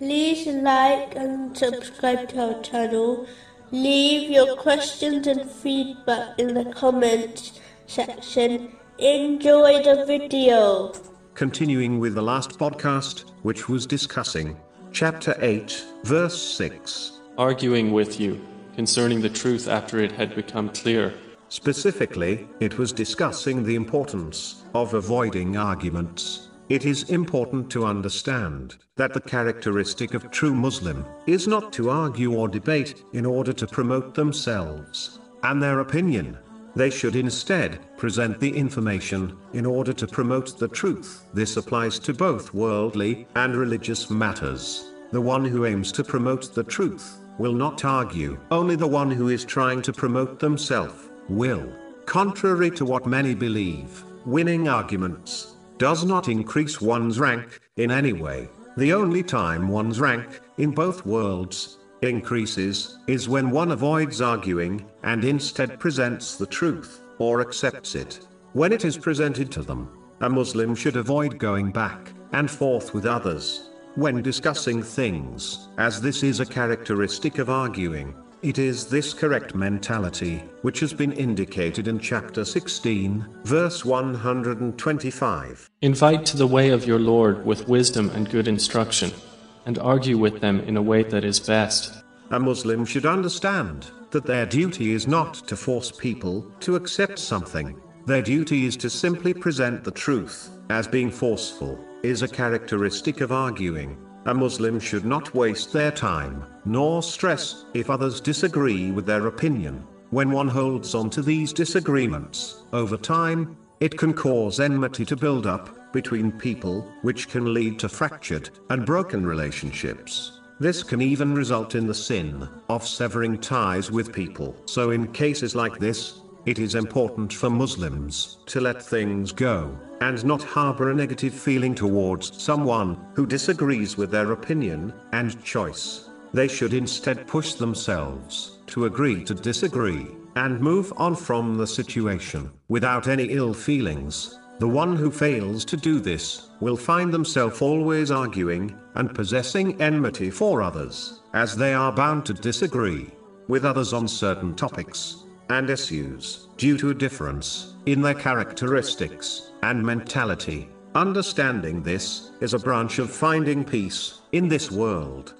like and subscribe to our channel. Leave your questions and feedback in the comments section. Enjoy the video. Continuing with the last podcast, which was discussing chapter 8, verse 6. arguing with you concerning the truth after it had become clear. Specifically, it was discussing the importance of avoiding arguments. It is important to understand that the characteristic of true Muslim is not to argue or debate in order to promote themselves and their opinion. They should instead present the information in order to promote the truth. This applies to both worldly and religious matters. The one who aims to promote the truth will not argue. Only the one who is trying to promote themselves will. Contrary to what many believe, winning arguments does not increase one's rank in any way. The only time one's rank in both worlds increases is when one avoids arguing and instead presents the truth or accepts it. When it is presented to them, a Muslim should avoid going back and forth with others when discussing things, as this is a characteristic of arguing. It is this correct mentality, which has been indicated in chapter 16, verse 125. Invite to the way of your Lord with wisdom and good instruction, and argue with them in a way that is best. A Muslim should understand that their duty is not to force people to accept something. Their duty is to simply present the truth, as being forceful is a characteristic of arguing. A Muslim should not waste their time, nor stress if others disagree with their opinion. When one holds on to these disagreements, over time, it can cause enmity to build up between people, which can lead to fractured and broken relationships. This can even result in the sin of severing ties with people. So, in cases like this, it is important for Muslims to let things go and not harbor a negative feeling towards someone who disagrees with their opinion and choice. They should instead push themselves to agree to disagree and move on from the situation without any ill feelings. The one who fails to do this will find themselves always arguing and possessing enmity for others, as they are bound to disagree with others on certain topics and issues due to a difference in their characteristics and mentality. Understanding this is a branch of finding peace in this world.